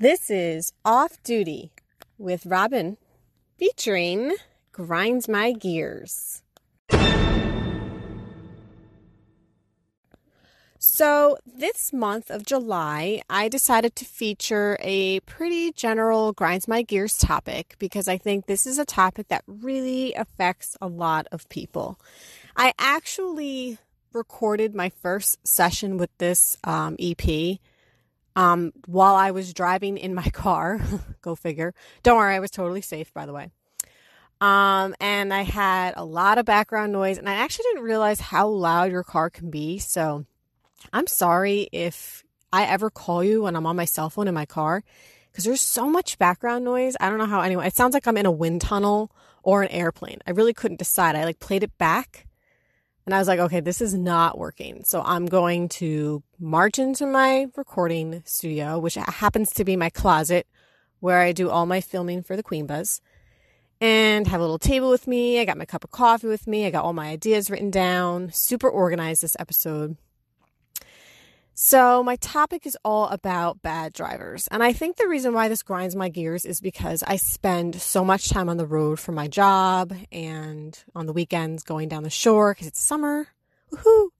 This is Off Duty with Robin featuring Grinds My Gears. So, this month of July, I decided to feature a pretty general grinds my gears topic because I think this is a topic that really affects a lot of people. I actually recorded my first session with this um, EP um, while I was driving in my car. Go figure. Don't worry, I was totally safe, by the way. Um, and I had a lot of background noise, and I actually didn't realize how loud your car can be. So I'm sorry if I ever call you when I'm on my cell phone in my car because there's so much background noise. I don't know how anyone, it sounds like I'm in a wind tunnel or an airplane. I really couldn't decide. I like played it back and I was like, okay, this is not working. So I'm going to march into my recording studio, which happens to be my closet where I do all my filming for the Queen Buzz, and have a little table with me. I got my cup of coffee with me. I got all my ideas written down. Super organized this episode. So, my topic is all about bad drivers. And I think the reason why this grinds my gears is because I spend so much time on the road for my job and on the weekends going down the shore because it's summer. Woohoo!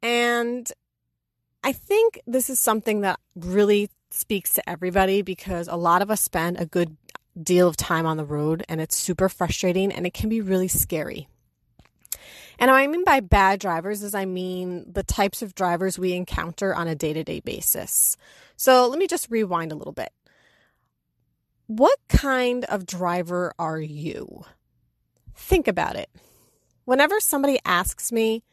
And I think this is something that really speaks to everybody because a lot of us spend a good deal of time on the road and it's super frustrating and it can be really scary. And what I mean by bad drivers is I mean the types of drivers we encounter on a day to day basis. So let me just rewind a little bit. What kind of driver are you? Think about it. Whenever somebody asks me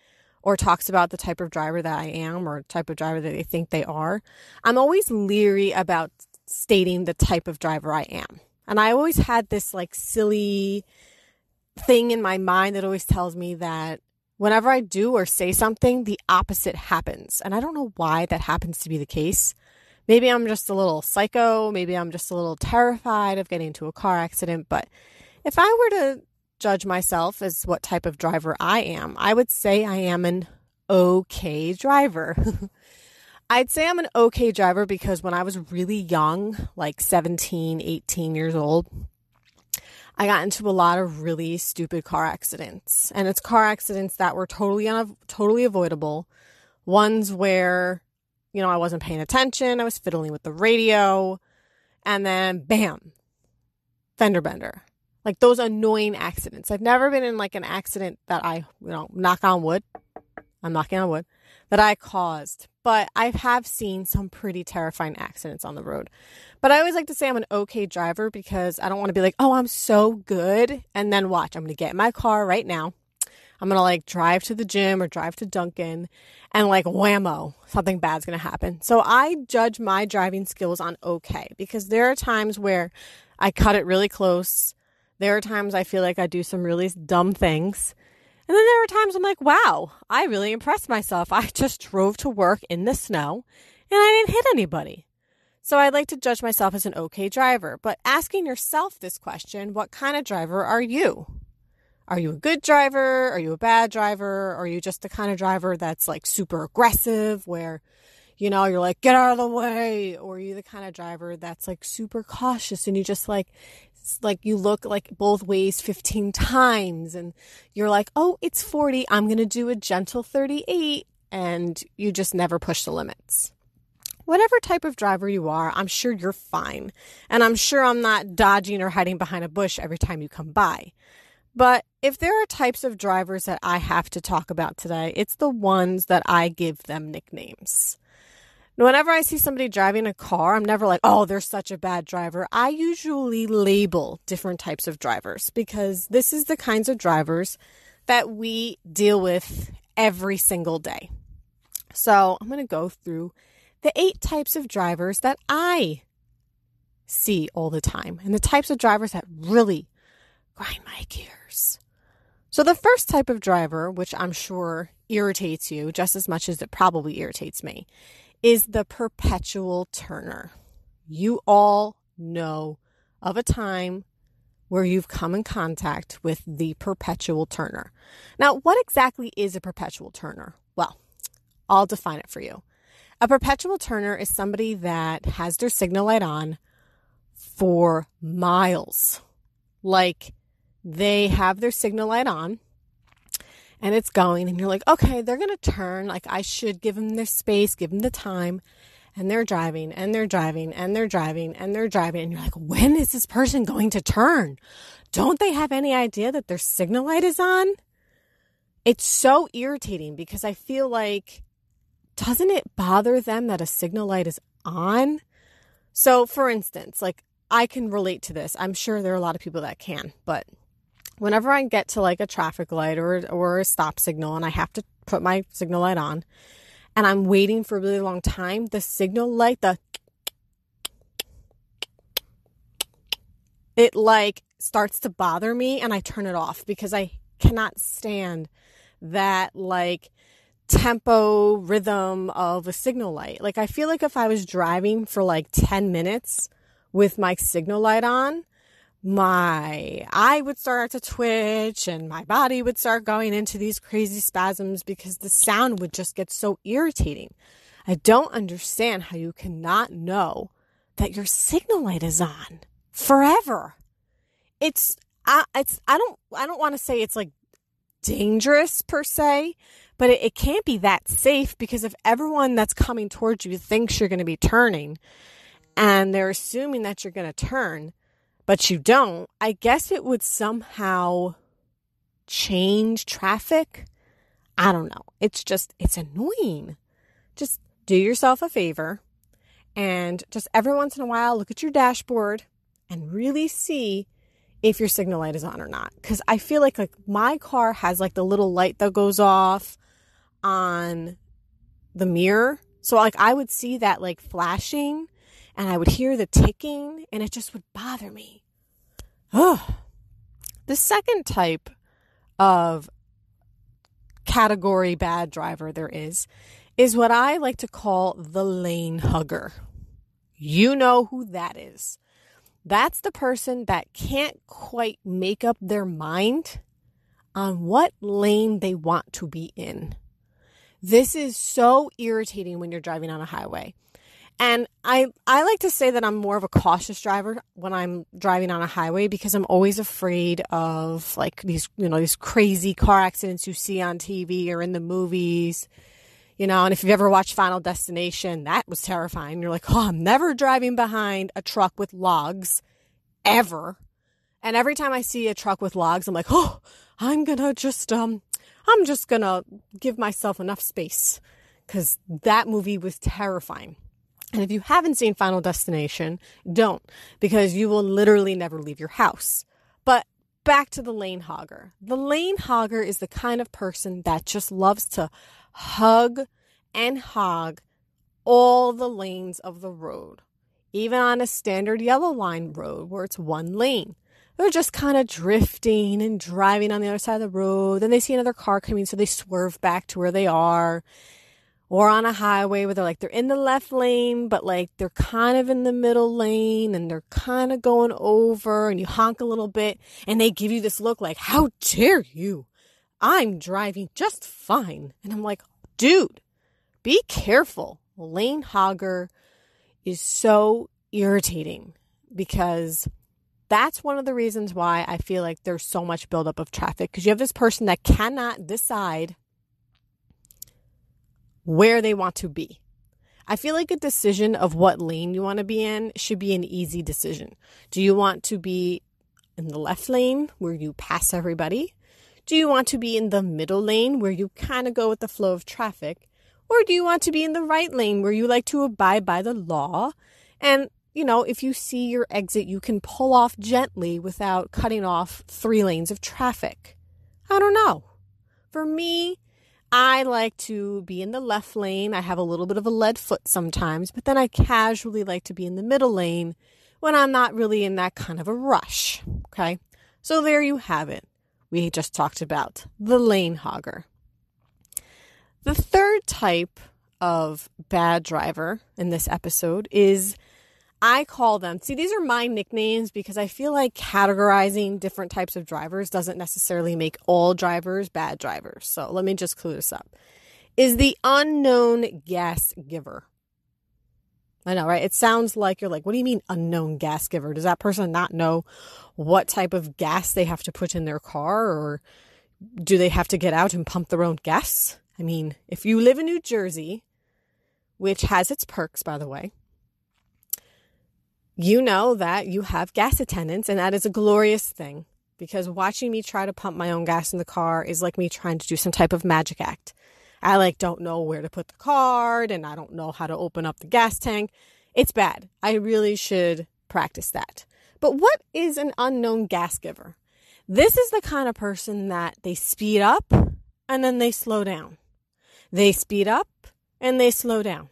or talks about the type of driver that I am or type of driver that they think they are, I'm always leery about stating the type of driver I am. And I always had this like silly thing in my mind that always tells me that whenever I do or say something, the opposite happens. And I don't know why that happens to be the case. Maybe I'm just a little psycho. Maybe I'm just a little terrified of getting into a car accident. But if I were to judge myself as what type of driver I am, I would say I am an okay driver. I'd say I'm an okay driver because when I was really young, like 17, 18 years old, I got into a lot of really stupid car accidents. And it's car accidents that were totally un- totally avoidable. Ones where, you know, I wasn't paying attention, I was fiddling with the radio, and then bam, fender bender. Like those annoying accidents. I've never been in like an accident that I, you know, knock on wood. I'm knocking on wood that I caused, but I have seen some pretty terrifying accidents on the road. But I always like to say I'm an okay driver because I don't want to be like, oh, I'm so good. And then watch, I'm going to get in my car right now. I'm going to like drive to the gym or drive to Dunkin' and like whammo, something bad's going to happen. So I judge my driving skills on okay because there are times where I cut it really close. There are times I feel like I do some really dumb things. And then there are times I'm like, wow, I really impressed myself. I just drove to work in the snow and I didn't hit anybody. So I'd like to judge myself as an okay driver, but asking yourself this question, what kind of driver are you? Are you a good driver? Are you a bad driver? Are you just the kind of driver that's like super aggressive where, you know, you're like, get out of the way? Or are you the kind of driver that's like super cautious and you just like, like you look like both ways 15 times and you're like, oh, it's 40. I'm going to do a gentle 38. And you just never push the limits whatever type of driver you are, I'm sure you're fine. And I'm sure I'm not dodging or hiding behind a bush every time you come by. But if there are types of drivers that I have to talk about today, it's the ones that I give them nicknames. Whenever I see somebody driving a car, I'm never like, oh, they're such a bad driver. I usually label different types of drivers because this is the kinds of drivers that we deal with every single day. So I'm going to go through the eight types of drivers that I see all the time and the types of drivers that really grind my gears. So, the first type of driver, which I'm sure irritates you just as much as it probably irritates me, is the perpetual turner. You all know of a time where you've come in contact with the perpetual turner. Now, what exactly is a perpetual turner? Well, I'll define it for you. A perpetual turner is somebody that has their signal light on for miles. Like they have their signal light on and it's going, and you're like, okay, they're going to turn. Like I should give them their space, give them the time. And they're driving and they're driving and they're driving and they're driving. And you're like, when is this person going to turn? Don't they have any idea that their signal light is on? It's so irritating because I feel like, doesn't it bother them that a signal light is on? So, for instance, like I can relate to this. I'm sure there are a lot of people that can, but whenever I get to like a traffic light or or a stop signal and I have to put my signal light on and I'm waiting for a really long time, the signal light, the it like starts to bother me and I turn it off because I cannot stand that like tempo rhythm of a signal light. Like I feel like if I was driving for like 10 minutes with my signal light on, my eye would start to twitch and my body would start going into these crazy spasms because the sound would just get so irritating. I don't understand how you cannot know that your signal light is on forever. It's I it's I don't I don't want to say it's like dangerous per se, but it, it can't be that safe because if everyone that's coming towards you thinks you're going to be turning, and they're assuming that you're going to turn, but you don't, I guess it would somehow change traffic. I don't know. It's just, it's annoying. Just do yourself a favor and just every once in a while look at your dashboard and really see if your signal light is on or not. Cause I feel like like my car has like the little light that goes off on the mirror. So like I would see that like flashing and I would hear the ticking and it just would bother me. Oh. The second type of category bad driver there is is what I like to call the lane hugger. You know who that is. That's the person that can't quite make up their mind on what lane they want to be in. This is so irritating when you're driving on a highway. And I, I like to say that I'm more of a cautious driver when I'm driving on a highway because I'm always afraid of like these, you know, these crazy car accidents you see on TV or in the movies, you know. And if you've ever watched Final Destination, that was terrifying. You're like, oh, I'm never driving behind a truck with logs ever. And every time I see a truck with logs, I'm like, oh, I'm gonna just, um, I'm just gonna give myself enough space because that movie was terrifying. And if you haven't seen Final Destination, don't, because you will literally never leave your house. But back to the lane hogger. The lane hogger is the kind of person that just loves to hug and hog all the lanes of the road, even on a standard yellow line road where it's one lane. They're just kind of drifting and driving on the other side of the road. Then they see another car coming, so they swerve back to where they are or on a highway where they're like they're in the left lane but like they're kind of in the middle lane and they're kind of going over and you honk a little bit and they give you this look like how dare you? I'm driving just fine. And i'm like dude be careful. Lane hogger is so irritating because that's one of the reasons why I feel like there's so much buildup of traffic because you have this person that cannot decide where they want to be. I feel like a decision of what lane you want to be in should be an easy decision. Do you want to be in the left lane where you pass everybody? Do you want to be in the middle lane where you kind of go with the flow of traffic? Or do you want to be in the right lane where you like to abide by the law? And, you know, if you see your exit, you can pull off gently without cutting off three lanes of traffic. I don't know. For me, I like to be in the left lane. I have a little bit of a lead foot sometimes, but then I casually like to be in the middle lane when I'm not really in that kind of a rush. Okay. So there you have it. We just talked about the lane hogger. The third type of bad driver in this episode is I call them, see, these are my nicknames because I feel like categorizing different types of drivers doesn't necessarily make all drivers bad drivers. So let me just clue this up. Is the unknown gas giver. I know, right? It sounds like you're like, what do you mean unknown gas giver? Does that person not know what type of gas they have to put in their car or do they have to get out and pump their own gas? I mean, if you live in New Jersey, which has its perks, by the way, you know that you have gas attendants, and that is a glorious thing because watching me try to pump my own gas in the car is like me trying to do some type of magic act. I like don't know where to put the card and I don't know how to open up the gas tank. It's bad. I really should practice that. But what is an unknown gas giver? This is the kind of person that they speed up and then they slow down. They speed up and they slow down.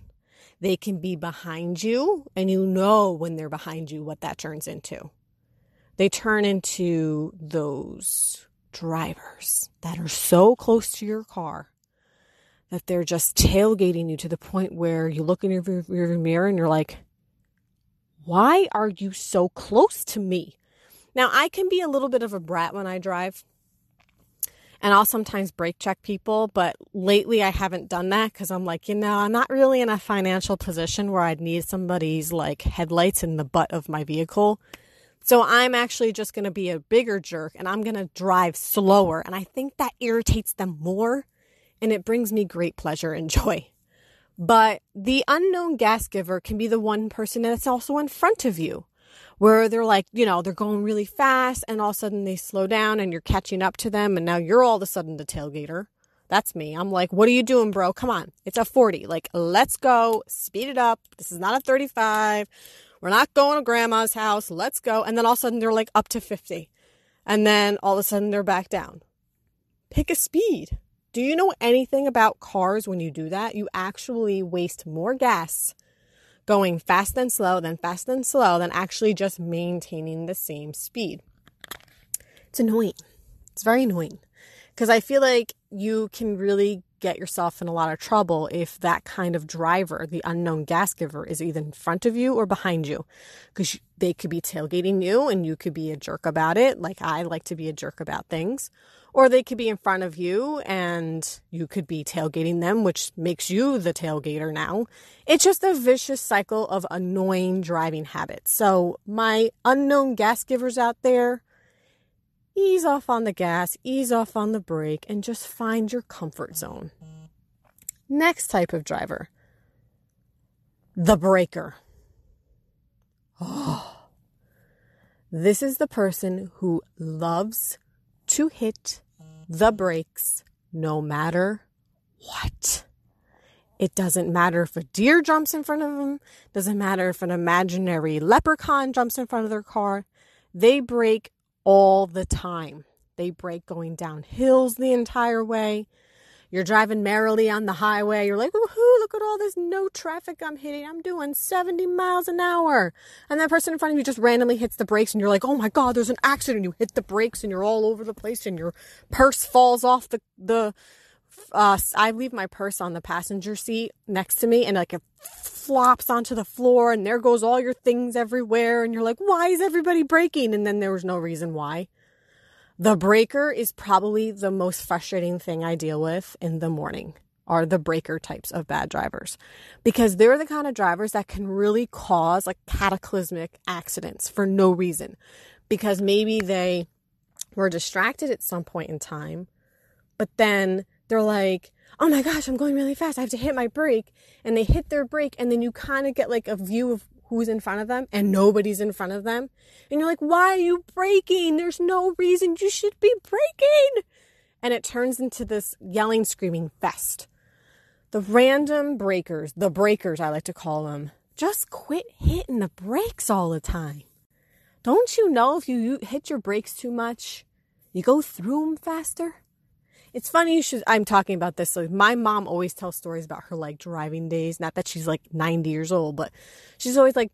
They can be behind you and you know when they're behind you what that turns into. They turn into those drivers that are so close to your car that they're just tailgating you to the point where you look in your rearview mirror and you're like, why are you so close to me? Now, I can be a little bit of a brat when I drive, and I'll sometimes brake check people, but lately I haven't done that because I'm like, you know, I'm not really in a financial position where I'd need somebody's like headlights in the butt of my vehicle. So I'm actually just going to be a bigger jerk and I'm going to drive slower. And I think that irritates them more and it brings me great pleasure and joy. But the unknown gas giver can be the one person that's also in front of you, where they're like, you know, they're going really fast and all of a sudden they slow down and you're catching up to them. And now you're all of a sudden the tailgater. That's me. I'm like, what are you doing, bro? Come on. It's a 40. Like, let's go. Speed it up. This is not a 35. We're not going to grandma's house. Let's go. And then all of a sudden they're like up to 50. And then all of a sudden they're back down. Pick a speed. Do you know anything about cars when you do that? You actually waste more gas going fast and slow, then fast and slow, then actually just maintaining the same speed. It's annoying. It's very annoying because I feel like you can really get yourself in a lot of trouble if that kind of driver, the unknown gas giver, is either in front of you or behind you. Because they could be tailgating you and you could be a jerk about it, like I like to be a jerk about things. Or they could be in front of you and you could be tailgating them, which makes you the tailgater now. It's just a vicious cycle of annoying driving habits. So, my unknown gas givers out there, ease off on the gas, ease off on the brake, and just find your comfort zone. Next type of driver the breaker. Oh, this is the person who loves to hit the brakes no matter what. It doesn't matter if a deer jumps in front of them, doesn't matter if an imaginary leprechaun jumps in front of their car. They brake all the time. They brake going down hills the entire way. You're driving merrily on the highway. You're like, woohoo, look at all this no traffic I'm hitting. I'm doing 70 miles an hour. And that person in front of you just randomly hits the brakes and you're like, oh my God, there's an accident. You hit the brakes and you're all over the place and your purse falls off the, the, uh, I leave my purse on the passenger seat next to me and like it flops onto the floor and there goes all your things everywhere. And you're like, why is everybody braking? And then there was no reason why. The breaker is probably the most frustrating thing I deal with in the morning are the breaker types of bad drivers because they're the kind of drivers that can really cause like cataclysmic accidents for no reason because maybe they were distracted at some point in time but then they're like oh my gosh i'm going really fast i have to hit my brake and they hit their brake and then you kind of get like a view of who's in front of them and nobody's in front of them. And you're like, why are you braking? There's no reason you should be braking. And it turns into this yelling, screaming fest. The random breakers, the breakers, I like to call them, just quit hitting the brakes all the time. Don't you know if you hit your brakes too much, you go through them faster? It's funny you should, I'm talking about this. So my mom always tells stories about her like driving days. Not that she's like 90 years old, but she's always like,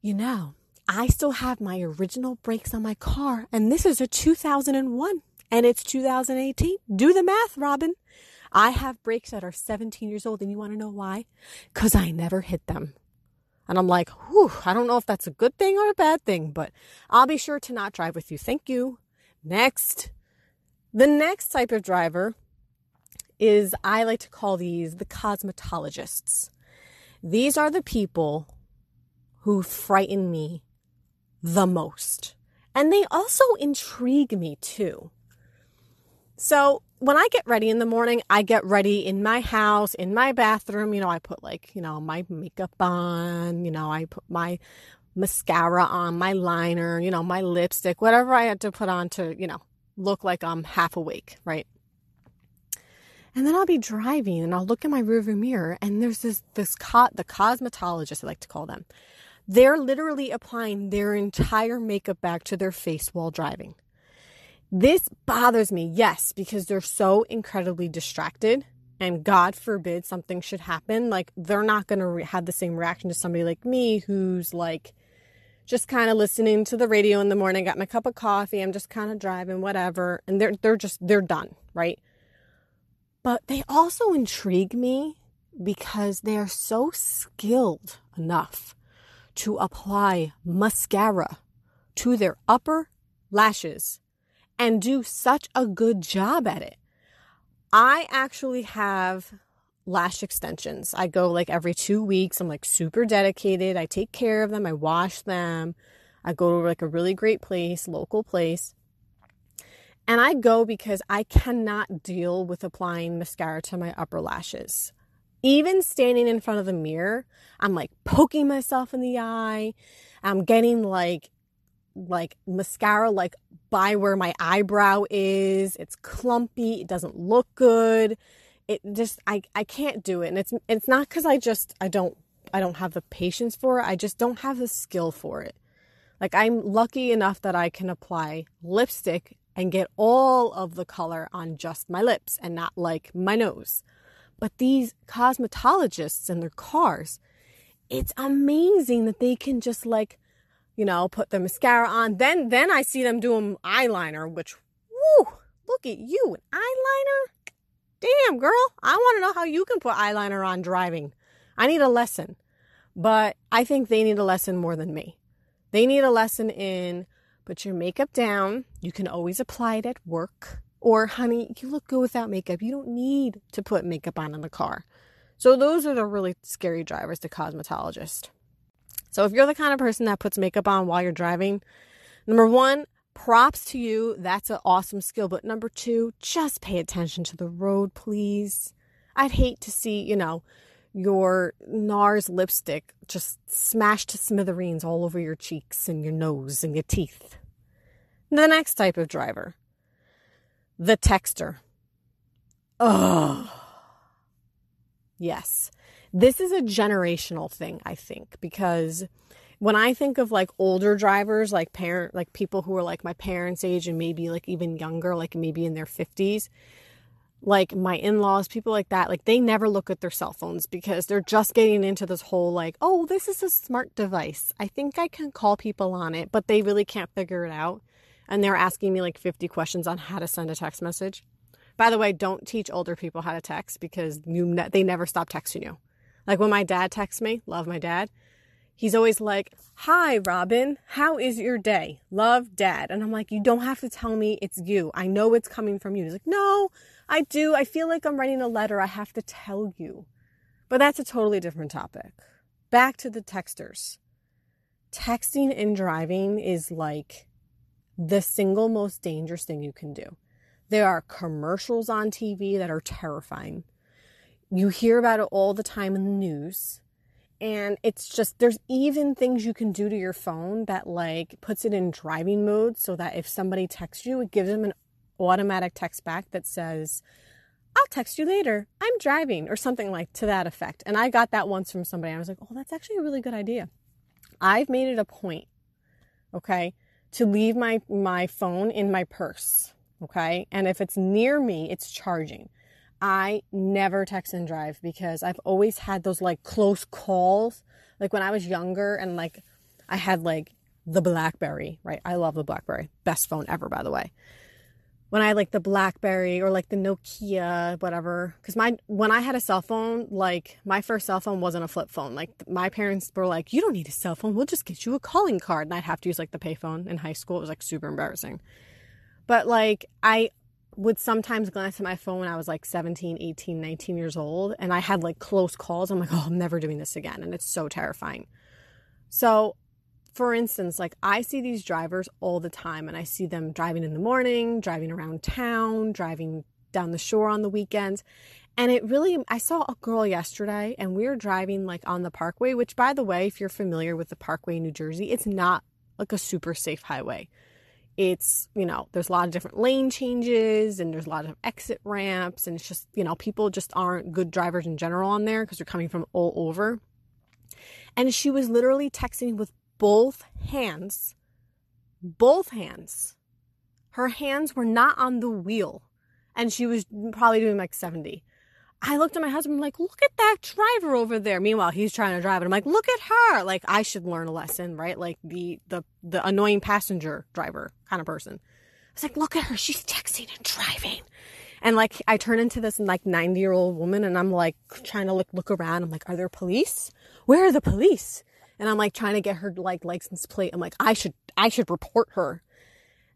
you know, I still have my original brakes on my car and this is a 2001 and it's 2018. Do the math, Robin. I have brakes that are 17 years old and you want to know why? Cause I never hit them. And I'm like, whew, I don't know if that's a good thing or a bad thing, but I'll be sure to not drive with you. Thank you. Next. The next type of driver is, I like to call these the cosmetologists. These are the people who frighten me the most. And they also intrigue me too. So when I get ready in the morning, I get ready in my house, in my bathroom. You know, I put like, you know, my makeup on, you know, I put my mascara on, my liner, you know, my lipstick, whatever I had to put on to, you know, look like I'm half awake, right? And then I'll be driving and I'll look in my rearview mirror and there's this this co- the cosmetologist I like to call them. They're literally applying their entire makeup bag to their face while driving. This bothers me, yes, because they're so incredibly distracted and God forbid something should happen. Like, they're not going to re- have the same reaction to somebody like me who's like just kind of listening to the radio in the morning, got my cup of coffee, I'm just kind of driving, whatever. And they're, they're just, they're done, right? But they also intrigue me because they are so skilled enough to apply mascara to their upper lashes and do such a good job at it. I actually have lash extensions. I go like every two weeks. I'm like super dedicated. I take care of them. I wash them. I go to like a really great place, local place. And I go because I cannot deal with applying mascara to my upper lashes. Even standing in front of the mirror, I'm like poking myself in the eye. I'm getting like like mascara like by where my eyebrow is. It's clumpy. It doesn't look good. It just I I can't do it. And it's it's not cuz I just I don't I don't have the patience for it. I just don't have the skill for it. Like I'm lucky enough that I can apply lipstick and get all of the color on just my lips and not like my nose. But these cosmetologists and their cars, it's amazing that they can just like you know, put the mascara on. Then then I see them doing eyeliner, which whoo, look at you, an eyeliner? Damn, girl. I want to know how you can put eyeliner on driving. I need a lesson. But I think they need a lesson more than me. They need a lesson in put your makeup down. You can always apply it at work. Or, honey, you look good without makeup. You don't need to put makeup on in the car. So, those are the really scary drivers, to cosmetologist. So if you're the kind of person that puts makeup on while you're driving, number one, props to you. That's an awesome skill. But number two, just pay attention to the road, please. I'd hate to see, you know, your NARS lipstick just smashed to smithereens all over your cheeks and your nose and your teeth. The next type of driver, the texter. Oh, yes. This is a generational thing, I think, because when I think of like older drivers, like parent, like people who are like my parents' age and maybe like even younger, like maybe in their 50s, like my in-laws, people like that, like they never look at their cell phones because they're just getting into this whole like, oh, this is a smart device. I think I can call people on it, but they really can't figure it out. And they're asking me like 50 questions on how to send a text message. By the way, don't teach older people how to text because you ne- they never stop texting you. Like when my dad texts me, love my dad, he's always like, Hi, Robin, how is your day? Love, dad. And I'm like, You don't have to tell me it's you. I know it's coming from you. He's like, No, I do. I feel like I'm writing a letter. I have to tell you. But that's a totally different topic. Back to the texters. Texting and driving is like the single most dangerous thing you can do. There are commercials on TV that are terrifying you hear about it all the time in the news and it's just there's even things you can do to your phone that like puts it in driving mode so that if somebody texts you it gives them an automatic text back that says i'll text you later. I'm driving or something like to that effect. And i got that once from somebody. I was like oh that's actually a really good idea. I've made it a point okay to leave my my phone in my purse okay? And if it's near me it's charging I never text and drive because I've always had those like close calls. Like when I was younger and like I had like the Blackberry, right? I love the Blackberry. Best phone ever, by the way. When I had like the Blackberry or like the Nokia, whatever. Because my when I had a cell phone, like my first cell phone wasn't a flip phone. Like my parents were like, "You don't need a cell phone. We'll just get you a calling card." And I'd have to use like the payphone in high school. It was like super embarrassing. But like I would sometimes glance at my phone when I was like 17, 18, 19 years old and I had like close calls. I'm like, oh, I'm never doing this again. And it's so terrifying. So, for instance, like I see these drivers all the time and I see them driving in the morning, driving around town, driving down the shore on the weekends. And it really, I saw a girl yesterday and we were driving like on the parkway, which by the way, if you're familiar with the parkway in New Jersey, it's not like a super safe highway. It's, you know, there's a lot of different lane changes and there's a lot of exit ramps. And it's just, you know, people just aren't good drivers in general on there because they're coming from all over. And she was literally texting with both hands, both hands. Her hands were not on the wheel. And she was probably doing like 70. I looked at my husband, I'm like, look at that driver over there. Meanwhile, he's trying to drive it. I'm like, look at her. Like I should learn a lesson, right? Like the the the annoying passenger driver kind of person. I was like, look at her. She's texting and driving. And like I turn into this like 90 year old woman and I'm like trying to look look around. I'm like, are there police? Where are the police? And I'm like trying to get her like license plate. I'm like, I should I should report her.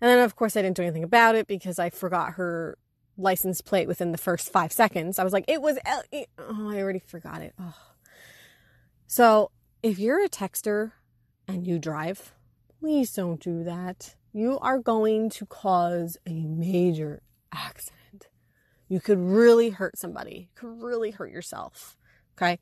And then of course I didn't do anything about it because I forgot her license plate within the first five seconds. I was like, it was L- oh, I already forgot it. Oh. So if you're a texter and you drive, please don't do that. You are going to cause a major accident. You could really hurt somebody. You could really hurt yourself. Okay.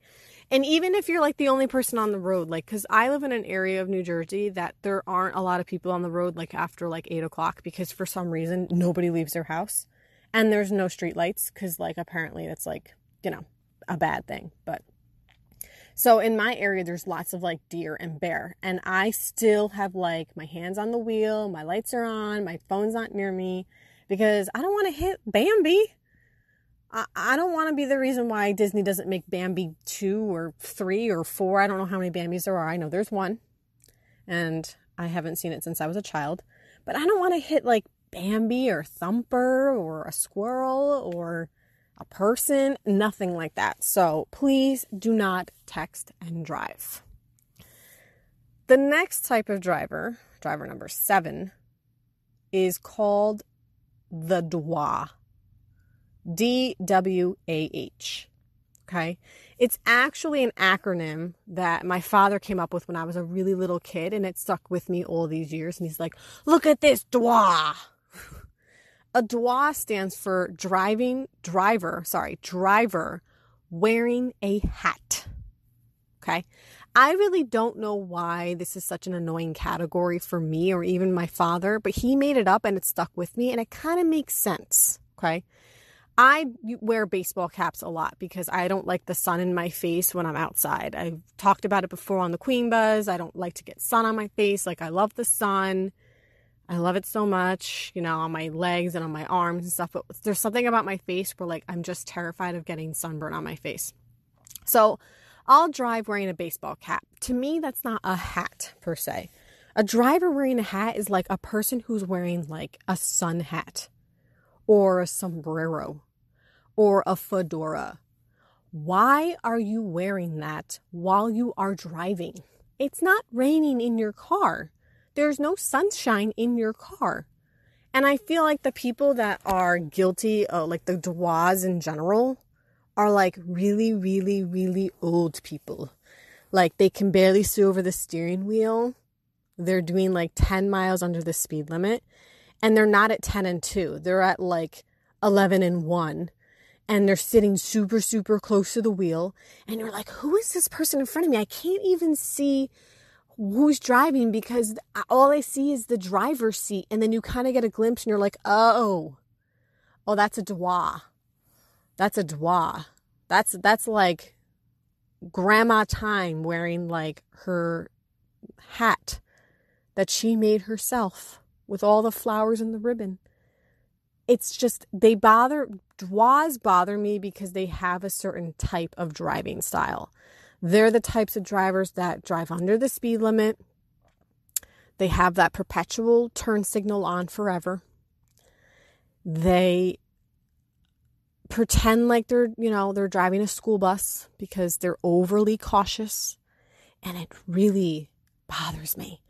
And even if you're like the only person on the road, like, cause I live in an area of New Jersey that there aren't a lot of people on the road like after like eight o'clock because for some reason nobody leaves their house and there's no street lights because like apparently that's like, you know, a bad thing. But so in my area, there's lots of like deer and bear, and I still have like my hands on the wheel, my lights are on, my phone's not near me because I don't want to hit Bambi. I, I don't want to be the reason why Disney doesn't make Bambi two or three or four. I don't know how many Bambis there are. I know there's one, and I haven't seen it since I was a child. But I don't want to hit like Bambi or Thumper or a squirrel or a person, nothing like that. So please do not text and drive. The next type of driver, driver number seven, is called the DWA. D W A H. Okay. It's actually an acronym that my father came up with when I was a really little kid and it stuck with me all these years. And he's like, look at this DWA. A DWA stands for driving driver, sorry, driver wearing a hat. Okay. I really don't know why this is such an annoying category for me or even my father, but he made it up and it stuck with me and it kind of makes sense. Okay. I wear baseball caps a lot because I don't like the sun in my face when I'm outside. I've talked about it before on the Queen Buzz. I don't like to get sun on my face. Like, I love the sun. I love it so much, you know, on my legs and on my arms and stuff. But there's something about my face where, like, I'm just terrified of getting sunburn on my face. So I'll drive wearing a baseball cap. To me, that's not a hat per se. A driver wearing a hat is like a person who's wearing like a sun hat or a sombrero or a fedora. Why are you wearing that while you are driving? It's not raining in your car. There's no sunshine in your car. And I feel like the people that are guilty, uh, like the DWAs in general, are like really, really, really old people. Like they can barely see over the steering wheel. They're doing like 10 miles under the speed limit. And they're not at 10 and 2. They're at like 11 and 1 and they're sitting super, super close to the wheel. And you're like, who is this person in front of me? I can't even see who's driving because all I see is the driver's seat. And then you kind of get a glimpse and you're like, oh, oh, that's a DWA. That's a DWA. That's, that's like grandma time wearing like her hat that she made herself with all the flowers and the ribbon it's just they bother DWAs bother me because they have a certain type of driving style. They're the types of drivers that drive under the speed limit. They have that perpetual turn signal on forever. They pretend like they're, you know, they're driving a school bus because they're overly cautious. And it really bothers me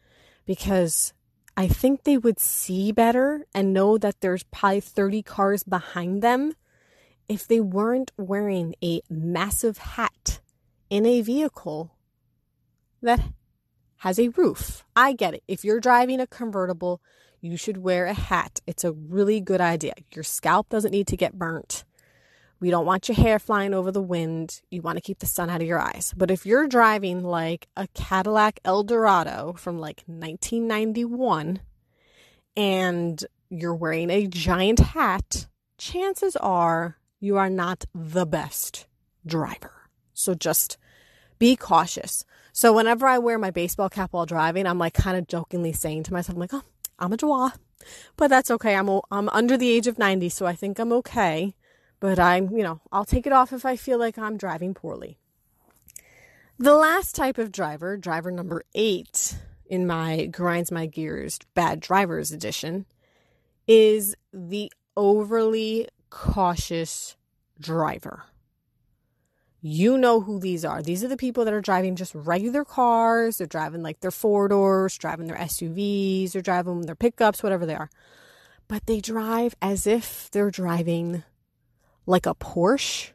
because I think they would see better and know that there's probably 30 cars behind them if they weren't wearing a massive hat in a vehicle that has a roof. I get it. If you're driving a convertible, you should wear a hat. It's a really good idea. Your scalp doesn't need to get burnt. We don't want your hair flying over the wind. You want to keep the sun out of your eyes. But if you're driving like a Cadillac Eldorado from like 1991 and you're wearing a giant hat, chances are you are not the best driver. So just be cautious. So whenever I wear my baseball cap while driving, I'm like kind of jokingly saying to myself, I'm like, oh, I'm a joie. But that's okay. I'm, I'm under the age of 90, so I think I'm okay. But I'm, you know, I'll take it off if I feel like I'm driving poorly. The last type of driver, driver number eight in my Grinds My Gears Bad Drivers edition, is the overly cautious driver. You know who these are. These are the people that are driving just regular cars. They're driving like their four doors, driving their SUVs, they're driving their pickups, whatever they are. But they drive as if they're driving like a Porsche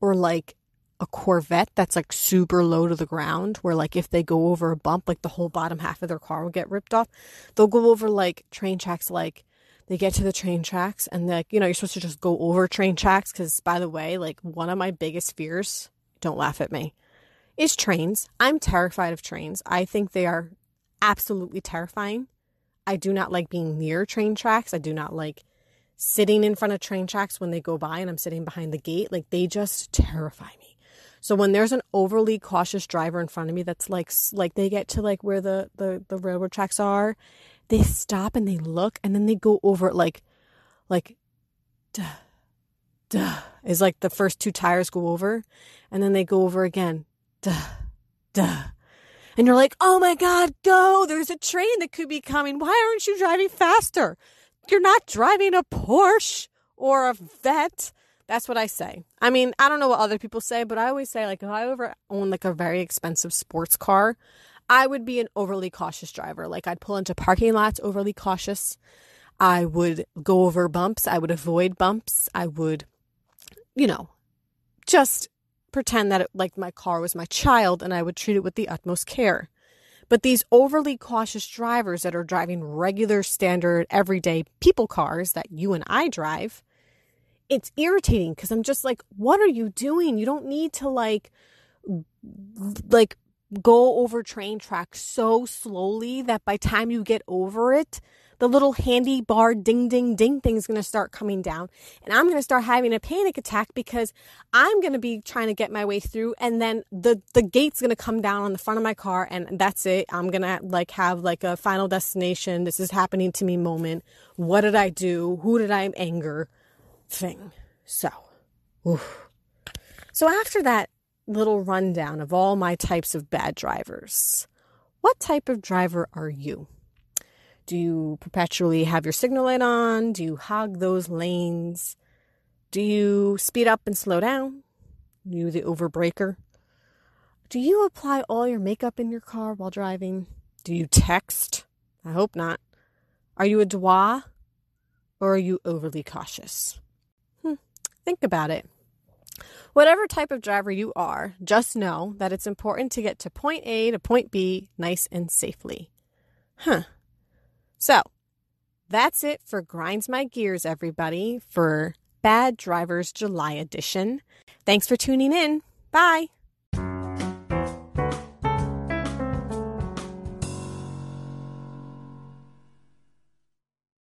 or like a Corvette that's like super low to the ground, where like if they go over a bump, like the whole bottom half of their car will get ripped off. They'll go over like train tracks, like they get to the train tracks and like, you know, you're supposed to just go over train tracks. Cause by the way, like one of my biggest fears, don't laugh at me, is trains. I'm terrified of trains. I think they are absolutely terrifying. I do not like being near train tracks. I do not like sitting in front of train tracks when they go by and I'm sitting behind the gate. Like they just terrify me. So when there's an overly cautious driver in front of me that's like like they get to like where the the, the railroad tracks are they stop and they look and then they go over it like like duh duh is like the first two tires go over and then they go over again duh duh. And you're like oh my god go there's a train that could be coming. Why aren't you driving faster? You're not driving a porsche or a vet. That's what I say. I mean, I don't know what other people say, but I always say like if I ever own like a very expensive sports car, I would be an overly cautious driver. Like I'd pull into parking lots overly cautious. I would go over bumps. I would avoid bumps. I would, you know, just pretend that it, like my car was my child and I would treat it with the utmost care. But these overly cautious drivers that are driving regular, standard, everyday people cars that you and I drive, it's irritating because I'm just like, what are you doing? You don't need to like, like go over train tracks so slowly that by time you get over it, the little handy bar ding ding ding thing is going to start coming down. And i'm going to start having a panic attack because i'm going to be trying to get my way through and then the the gate's going to come down on the front of my car and that's it. I'm going to like have like a final destination. This is happening to me moment. What did i do? Who did i anger? Thing. So oof. so after that little rundown of all my types of bad drivers. What type of driver are you? Do you perpetually have your signal light on? Do you hog those lanes? Do you speed up and slow down? You the overbreaker? Do you apply all your makeup in your car while driving? Do you text? I hope not. Are you a dwa or are you overly cautious? Hmm. Think about it. Whatever type of driver you are, just know that it's important to get to point A to point B nice and safely. Huh. So, that's it for Grinds My Gears, everybody, for Bad Drivers July edition. Thanks for tuning in. Bye.